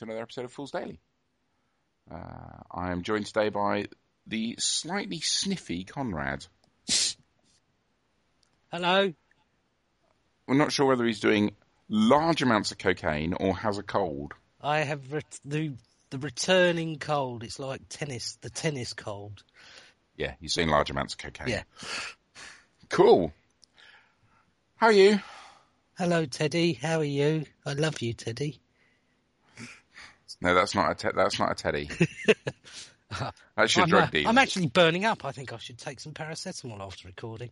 Hello and welcome to another episode of Fools Daily. Uh, I am joined today by the slightly sniffy Conrad. Hello. We're not sure whether he's doing large amounts of cocaine or has a cold. I have the the returning cold. It's like tennis, the tennis cold. Yeah, he's doing large amounts of cocaine. Yeah. Cool. How are you? Hello, Teddy. How are you? I love you, Teddy. No, that's not a te- that's not a teddy. That's your I'm, drug uh, dealer. I'm actually burning up. I think I should take some paracetamol after recording.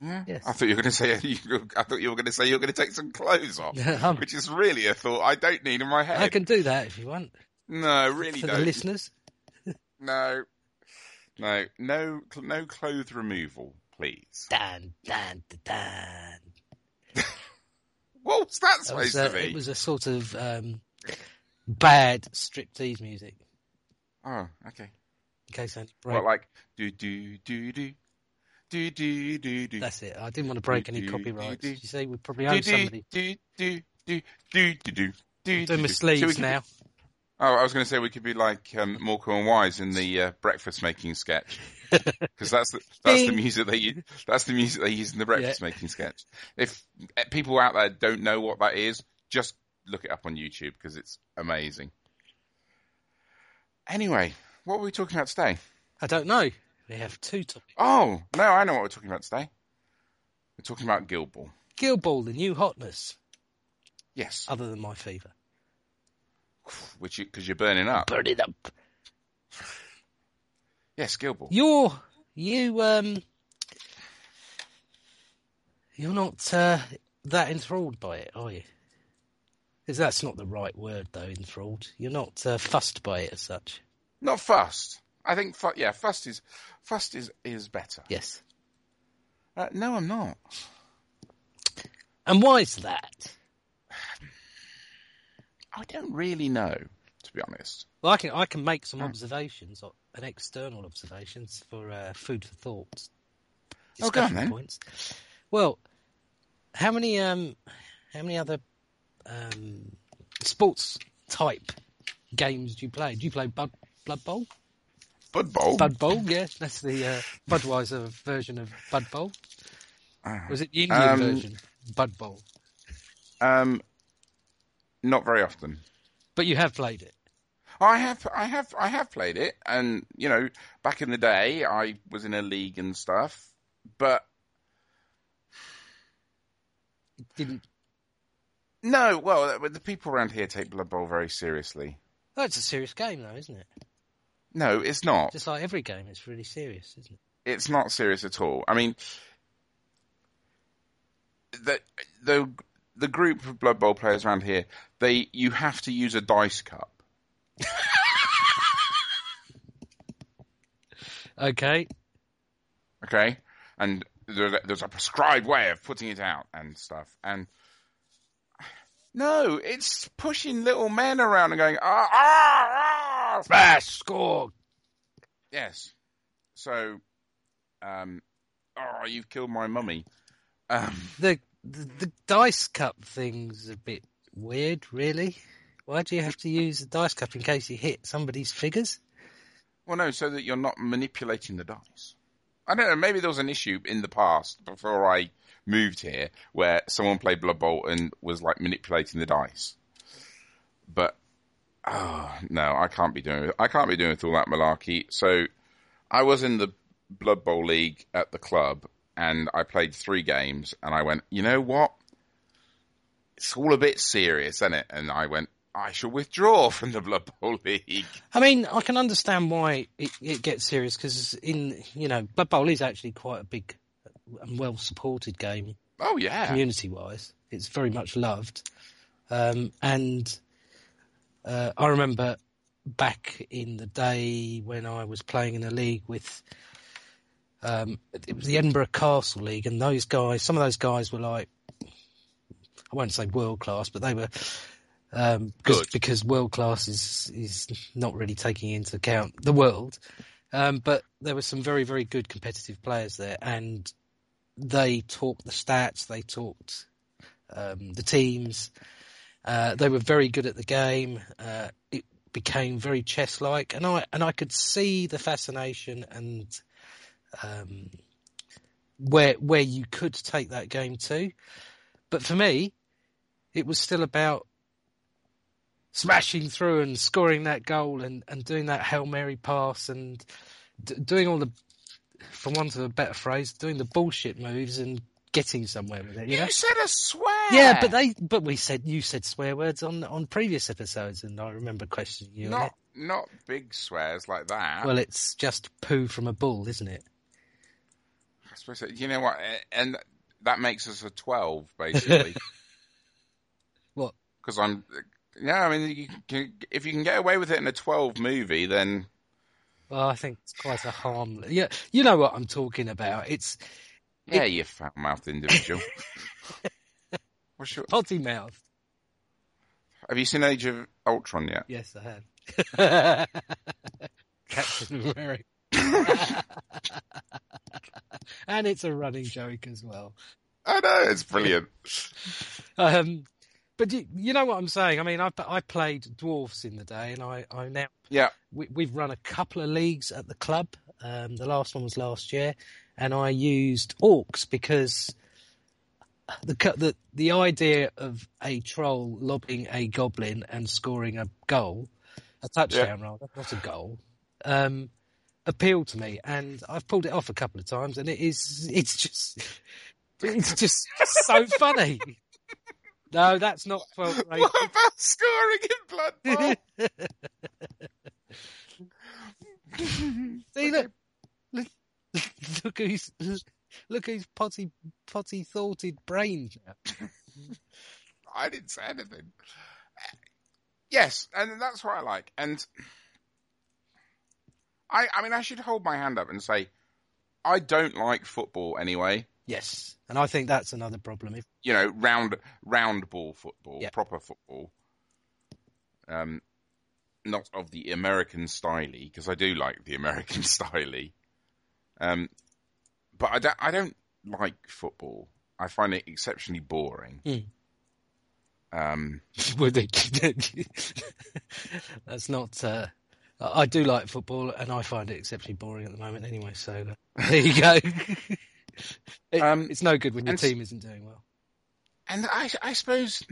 Yeah. Yes. I thought you were going to say you, I thought you were going to say you were going to take some clothes off, Um, which is really a thought I don't need in my head. I can do that if you want No, really for don't. the listeners. No, no, no, no clothes removal, please. Dan, Dan, Dan. What was that supposed was, uh, to be? it was a sort of um, bad striptease music. Oh, okay. In case I break. What, like do do do do. Do, do, do, do. That's it. I didn't want to break do, any copyrights. Do, do. You see, we probably owe somebody. Do, do, do, do, do, do, do, I'm doing my sleeves now. Oh, I was going to say we could be like um, Morecambe and Wise in the uh, breakfast making sketch because that's the, that's the music they use, that's the music they use in the breakfast yeah. making sketch. If people out there don't know what that is, just look it up on YouTube because it's amazing. Anyway, what were we talking about today? I don't know. We have two topics. Oh no, I know what we're talking about today. We're talking about Guild Ball. Guild Ball, the new hotness, Yes, other than my fever. which because you, are burning up. Burn it up. Yes, Guild Ball. You're you um you're not uh, that enthralled by it, are you? Because that's not the right word, though. Enthralled. You're not uh, fussed by it as such. Not fussed. I think fu- yeah, fussed is fussed is is better. Yes. Uh, no, I'm not. And why is that? I don't really know, to be honest. Well, I can I can make some Hmm. observations, or an external observations for uh, food for thought. Oh, go on then. Points. Well, how many um how many other um sports type games do you play? Do you play Bud Blood Bowl? Bud Bowl. Bud Bowl, yes, that's the uh, Budweiser version of Bud Bowl. Ah. Was it the Indian Um, version, Bud Bowl? Um, not very often. But you have played it. I have, I have, I have played it, and you know, back in the day, I was in a league and stuff. But It didn't. No, well, uh, the people around here take Blood Bowl very seriously. Oh, it's a serious game, though, isn't it? No, it's not. Just like every game, it's really serious, isn't it? It's not serious at all. I mean, the the the group of Blood Bowl players around here, they you have to use a dice cup. Okay. okay? And there's a, there's a prescribed way of putting it out and stuff. And no, it's pushing little men around and going, ah, ah, ah. Smash, score. Yes. So, um, oh, you've killed my mummy. Um, The, the the dice cup thing's a bit weird, really. Why do you have to use a dice cup in case you hit somebody's figures? well, no, so that you're not manipulating the dice. I don't know. Maybe there was an issue in the past before I moved here where someone played Blood Bowl and was like manipulating the dice. But oh no, I can't be doing. it. I can't be doing with all that malarkey. So I was in the Blood Bowl league at the club, and I played three games, and I went, you know what? It's all a bit serious, isn't it? And I went, I shall withdraw from the Blood Bowl league. I mean, I can understand why it, it gets serious because in you know Blood Bowl is actually quite a big and well supported game Oh yeah, community wise. It's very much loved, um, and uh, I remember back in the day when I was playing in a league with. Um, it was the Edinburgh Castle League, and those guys, some of those guys were like, I won't say world class, but they were um, 'cause- Good. because world class is is not really taking into account the world. Um, but there were some very very good competitive players there, and they talked the stats, they talked um, the teams, Uh, they were very good at the game. Uh, it became very chess-like, and I and I could see the fascination and um, where where you could take that game to. But for me, it was still about smashing through and scoring that goal and, and doing that hail mary pass and d- doing all the, for want of a better phrase, doing the bullshit moves and getting somewhere with it. You, You know? said a swear. Yeah, but they, but we said you said swear words on on previous episodes, and I remember questioning you not not big swears like that. Well, it's just poo from a bull, isn't it? I suppose you know what, eh, and that makes us a twelve basically. What? Because I'm, yeah, I mean, you can, if you can get away with it in a twelve movie, then Well, I think it's quite a harmless. Yeah, you know what I'm talking about. It's yeah, you fat mouthed individual. What's your, potty mouth. have you seen Age of Ultron yet? Yes, I have. Captain America. and it's a running joke as well. I know it's brilliant. Um, but you, you know what I'm saying? I mean, I, I played dwarfs in the day, and I, I now Yeah, we, we've run a couple of leagues at the club. Um, the last one was last year, and I used orcs because the the the idea of a troll lobbing a goblin and scoring a goal, a touchdown rather, not a goal, um, appealed to me, and I've pulled it off a couple of times, and it is it's just it's just so funny. No, that's not twelve rated. what about scoring in Blood Bowl? See, look, look, look who's look who's potty potty thoughted brains now. I didn't say anything. Uh, yes, and that's what I like. And I, I mean, I should hold my hand up and say, I don't like football anyway. Yes, and I think that's another problem. If You know, round round ball football, proper football. Um, not of the American styly because I do like the American styly. Um, but I don't. I don't like football. I find it exceptionally boring. Hmm. Um, that's not. Uh, I I do like football, and I find it exceptionally boring at the moment. Anyway, so uh, there you go. It- Um, it's no good when your team isn't doing well. And I, I suppose,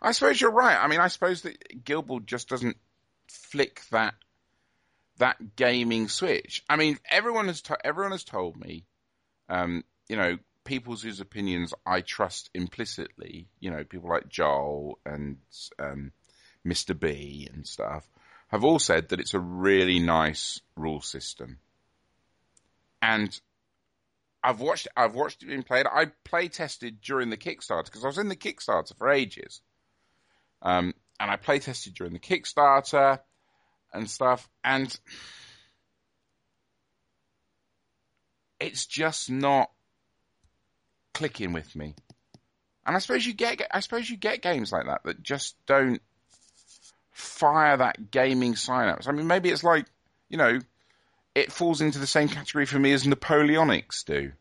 I suppose you're right. I mean, I suppose that Guild Ball just doesn't flick that that gaming switch. I mean, everyone has to, everyone has told me, um, you know, people whose opinions I trust implicitly. You know, people like Joel and um, Mr. B and stuff have all said that it's a really nice rule system. And I've watched I've watched it being played. I play tested during the Kickstarter because I was in the Kickstarter for ages. Um, and I play tested during the Kickstarter and stuff, and it's just not clicking with me. And I suppose you get I suppose you get games like that that just don't fire that gaming synapse. I mean, maybe it's like you know, it falls into the same category for me as Napoleonics do,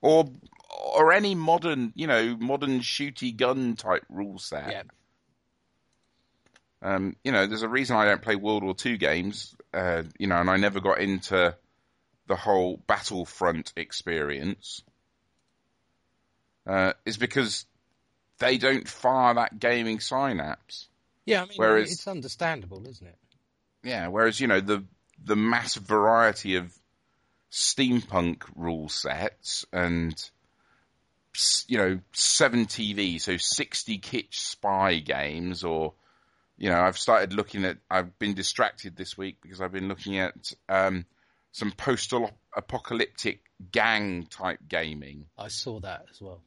or or any modern you know modern shooty gun type rule set. Yeah. Um, you know, there's a reason I don't play World War II games, uh, you know, and I never got into the whole Battlefront experience. Uh, is because they don't fire that gaming synapse. Yeah, I mean, Whereas- it's understandable, isn't it? Yeah, whereas you know the the mass variety of steampunk rule sets and s- you know seven TV, so sixty kitsch spy games, or you know I've started looking at. I've been distracted this week because I've been looking at um, some postal apocalyptic gang type gaming I saw that as well.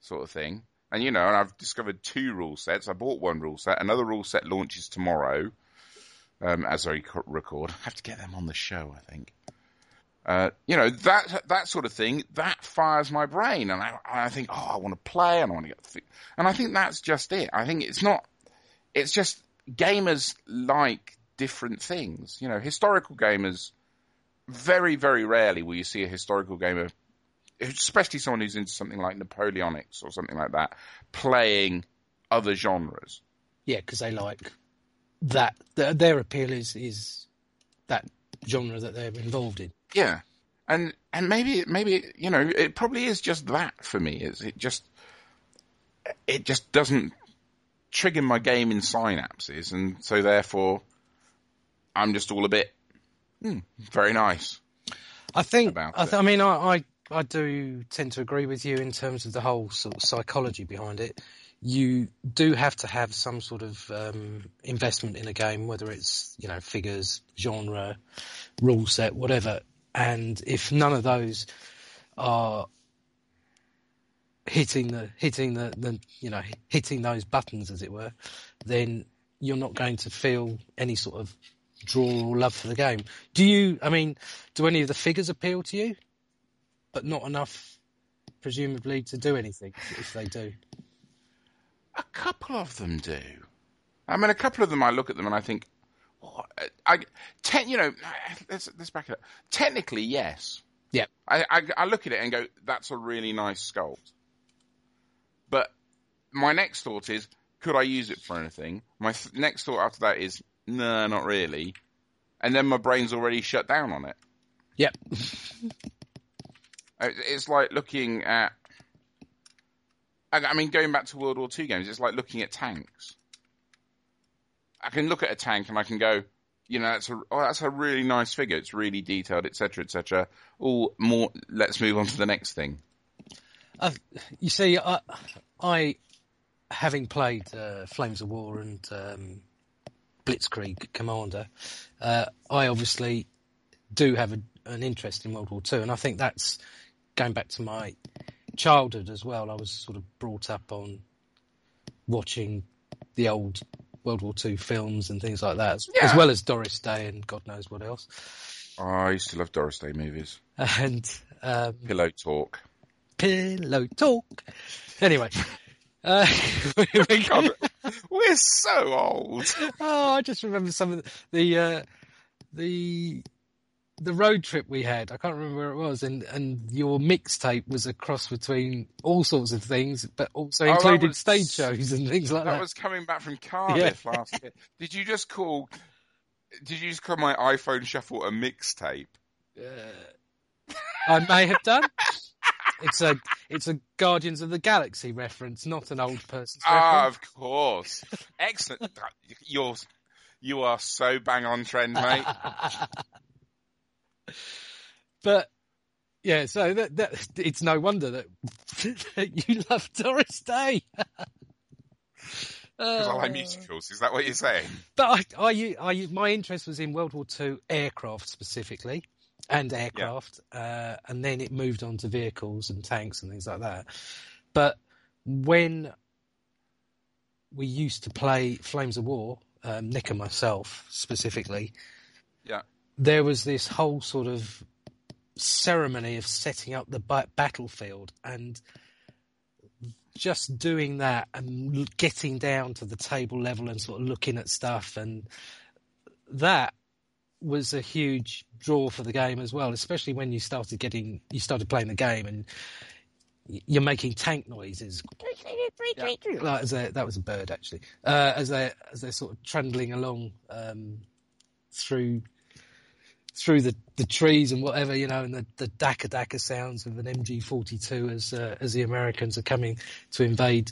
sort of thing. And you know, and I've discovered two rule sets. I bought one rule set. Another rule set launches tomorrow. Um, as I record, I have to get them on the show. I think. Uh, you know that that sort of thing that fires my brain, and I, I think, oh, I want to play, and I want to get, and I think that's just it. I think it's not. It's just gamers like different things. You know, historical gamers. Very, very rarely will you see a historical gamer especially someone who's into something like Napoleonics or something like that, playing other genres. Yeah, because they like that. Their, appeal is is that genre that they're involved in. Yeah, and and maybe maybe you know it probably is just that for me. Is it just it just doesn't trigger my game in synapses, and so therefore I'm just all a bit hmm, very nice. I think. I, th-. I mean, I, I I do tend to agree with you in terms of the whole sort of psychology behind it. You do have to have some sort of um, investment in a game, whether it's you know figures, genre, rule set, whatever. And if none of those are hitting the hitting the, the you know hitting those buttons, as it were, then you're not going to feel any sort of draw or love for the game. Do you? I mean, do any of the figures appeal to you? But not enough, presumably, to do anything. If they do, A couple of them do. I mean, a couple of them, I look at them and I think, what? I, ten, you know, let's, let's back it up. Technically, yes. yeah, I, I, I look at it and go, that's a really nice sculpt. But my next thought is, could I use it for anything? My th- next thought after that is, no, not really. And then my brain's already shut down on it. yep, It's like looking at. I mean, going back to World War II games, it's like looking at tanks. I can look at a tank and I can go, you know, that's a oh, that's a really nice figure. It's really detailed, etc., etc. Oh, more. Let's move on to the next thing. Uh, you see, I, I having played uh, Flames of War and um, Blitzkrieg Commander, uh, I obviously do have a, an interest in World War Two, and I think that's going back to my childhood as well. I was sort of brought up on watching the old World War Two films and things like that, as, as well as Doris Day and God knows what else. Oh, I used to love Doris Day movies. And um, Pillow talk. pillow talk. Anyway, uh, we- God, we're so old. oh, I just remember some of the the, uh, the the road trip we had. I can't remember where it was, and and your mixtape was a cross between all sorts of things, but also Oh, included was- stage shows and things like that. That was coming back from Cardiff last year. Did you just call? Did you just call my iPhone Shuffle a mixtape? I may have done. It's a it's a Guardians of the Galaxy reference, not an old person's Ah, reference. of course. Excellent. You're you are so bang on trend, mate. but yeah, so that, that it's no wonder that, that you love Doris Day. Because I like Uh, musicals. Is that what you're saying? But I, I, I, my interest was in World War II aircraft specifically, and aircraft, uh, and then it moved on to vehicles and tanks and things like that. But when we used to play Flames of War, um, Nick and myself specifically, Yeah. There was this whole sort of ceremony of setting up the battlefield and just doing that and getting down to the table level and sort of looking at stuff and that was a huge draw for the game as well especially when you started getting you started playing the game and you're making tank noises. Like as a, that was a bird actually. Uh, as they as they're sort of trundling along um, through through the, the trees and whatever, you know, and the, the daka daka sounds of an MG42 as uh, as the Americans are coming to invade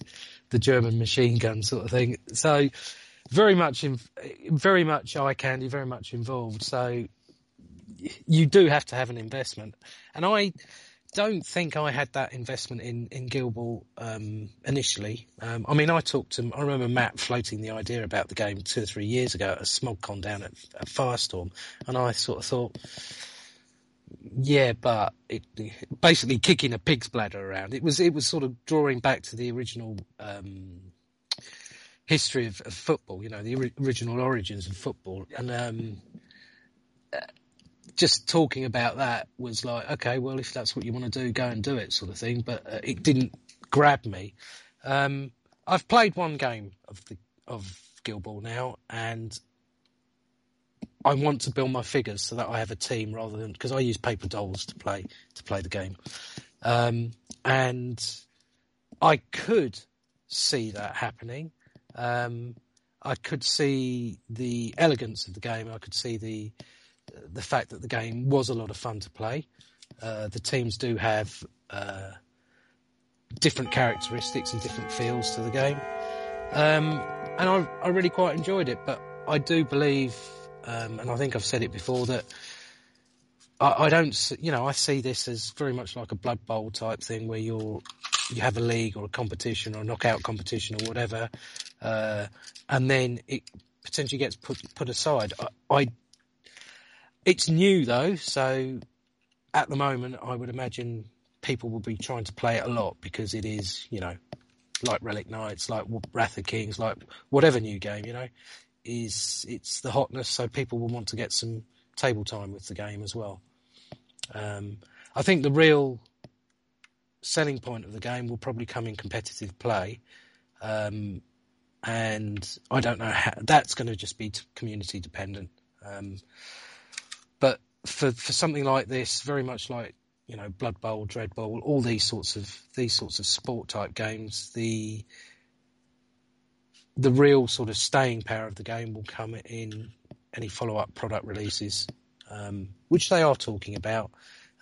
the German machine gun sort of thing. So very much, in, very much eye candy, very much involved. So you do have to have an investment, and I don't think I had that investment in in Guild Ball um, initially. Um, I mean, I talked to I remember Matt floating the idea about the game two or three years ago at a SmogCon down at, at Firestorm, and I sort of thought, yeah, but it basically kicking a pig's bladder around. It was it was sort of drawing back to the original. Um, History of, of football, you know, the ori- original origins of football, and um, just talking about that was like, okay, well, if that's what you want to do, go and do it, sort of thing. But uh, it didn't grab me. Um, I've played one game of the of Guild Ball now, and I want to build my figures so that I have a team rather than because I use paper dolls to play to play the game. Um, and I could see that happening. Um, I could see the elegance of the game. I could see the the fact that the game was a lot of fun to play. Uh, the teams do have uh, different characteristics and different feels to the game, um, and I, I really quite enjoyed it. But I do believe, um, and I think I've said it before that I, I don't, you know, I see this as very much like a Blood Bowl type thing where you're you have a league or a competition or a knockout competition or whatever, uh, and then it potentially gets put put aside. I, I, it's new though, so at the moment I would imagine people will be trying to play it a lot because it is, you know, like Relic Knights, like Wrath of Kings, like whatever new game, you know, is it's the hotness, so people will want to get some table time with the game as well. Um, I think the real selling point of the game will probably come in competitive play. Um, and I don't know how that's going to just be community dependent. Um, but for for something like this, very much like you know Blood Bowl, Dreadball, all these sorts of these sorts of sport type games, the the real sort of staying power of the game will come in any follow up product releases, um, which they are talking about.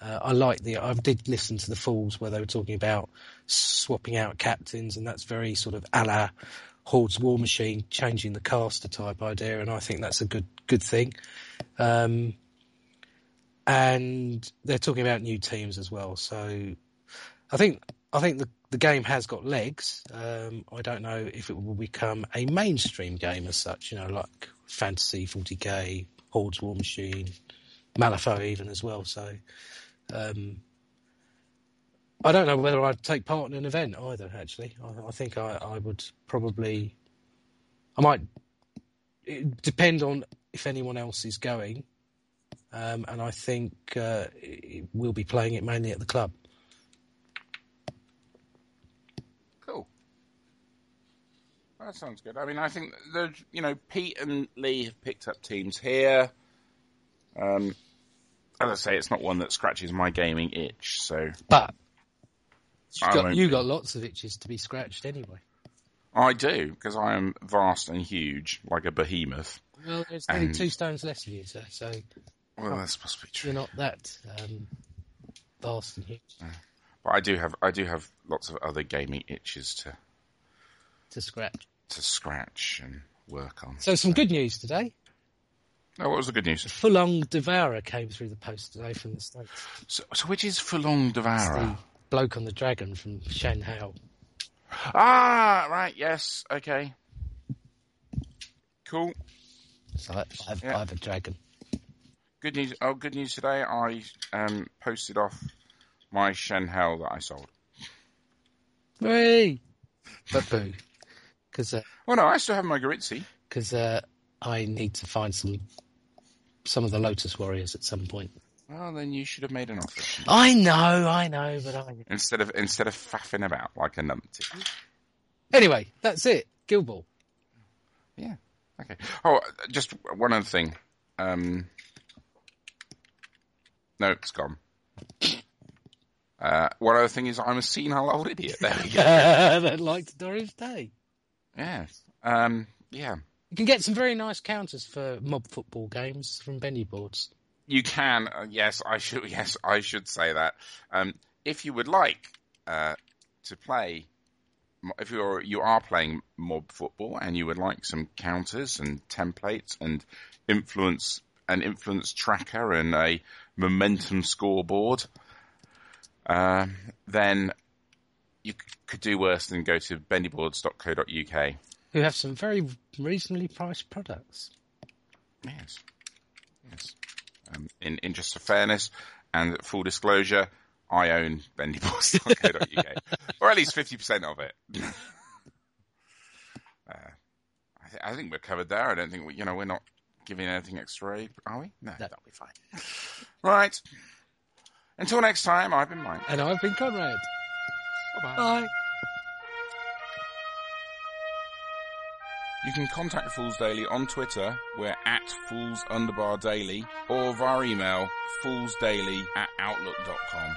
Uh, I like the. I did listen to the Fools where they were talking about swapping out captains, and that's very sort of a la Hordes Warmachine, changing the caster type idea, and I think that's a good good thing. Um, and they're talking about new teams as well, so I think I think the the game has got legs. Um, I don't know if it will become a mainstream game as such, you know, like Fantasy 40k, Hordes Warmachine, Malifaux even as well. So um, I don't know whether I'd take part in an event either. Actually, I, I think I, I, would probably. I might depend on if anyone else is going, um, and I think uh, we'll be playing it mainly at the club. Cool. That sounds good. I mean, I think the you know Pete and Lee have picked up teams here. Um, as I say, it's not one that scratches my gaming itch. So, but you got, you got lots of itches to be scratched anyway. I do because I am vast and huge, like a behemoth. Well, there's only two stones less of you, sir. So, well, that's possibly true. You're not that um, vast and huge. But I do have, I do have lots of other gaming itches to to scratch, to scratch and work on. So, some so. good news today. Oh, what was the good news? Fulong Devourer came through the post today from the States. So, so which is Fulong Devourer? bloke on the dragon from Shen Hao. Ah, right, yes, okay. Cool. So I, have, yeah. I have a dragon. Good news. Oh, good news today. I um, posted off my Shen Hao that I sold. Hey, but boo. Because. Uh, well, no, I still have my Garritzy. Because uh, I need to find some some of the Lotus Warriors at some point. Well, then you should have made an offer. I know, I know, but I instead of instead of faffing about like a numpty. Anyway, that's it. Guild Ball. Yeah. Okay. Oh, just one other thing. Um, no, it's gone. Uh, one other thing is I'm a senile old idiot. There we go. that liked Doris Day. Yes. Um, yeah. You can get some very nice counters for mob football games from Bendy boards. You can, uh, yes, I should, yes, I should say that. Um, if you would like uh, to play, if you're you are playing mob football and you would like some counters and templates and influence an influence tracker and a momentum scoreboard, uh, then you could do worse than go to bendyboards.co.uk who have some very reasonably priced products. Yes, yes. Um, in interest of fairness and full disclosure, I own bendyboards.co.uk, or at least fifty percent of it. uh, I, th- I, think we're covered there. I don't think we, you know, we're not giving anything extra, are we? No, no. that'll be fine. right. Until next time, I've been Mike. And I've been Conrad. Bye-bye. Bye. You can contact Fools Daily on Twitter, we're at Fools Underbar Daily, or via email, foolsdaily at outlook.com.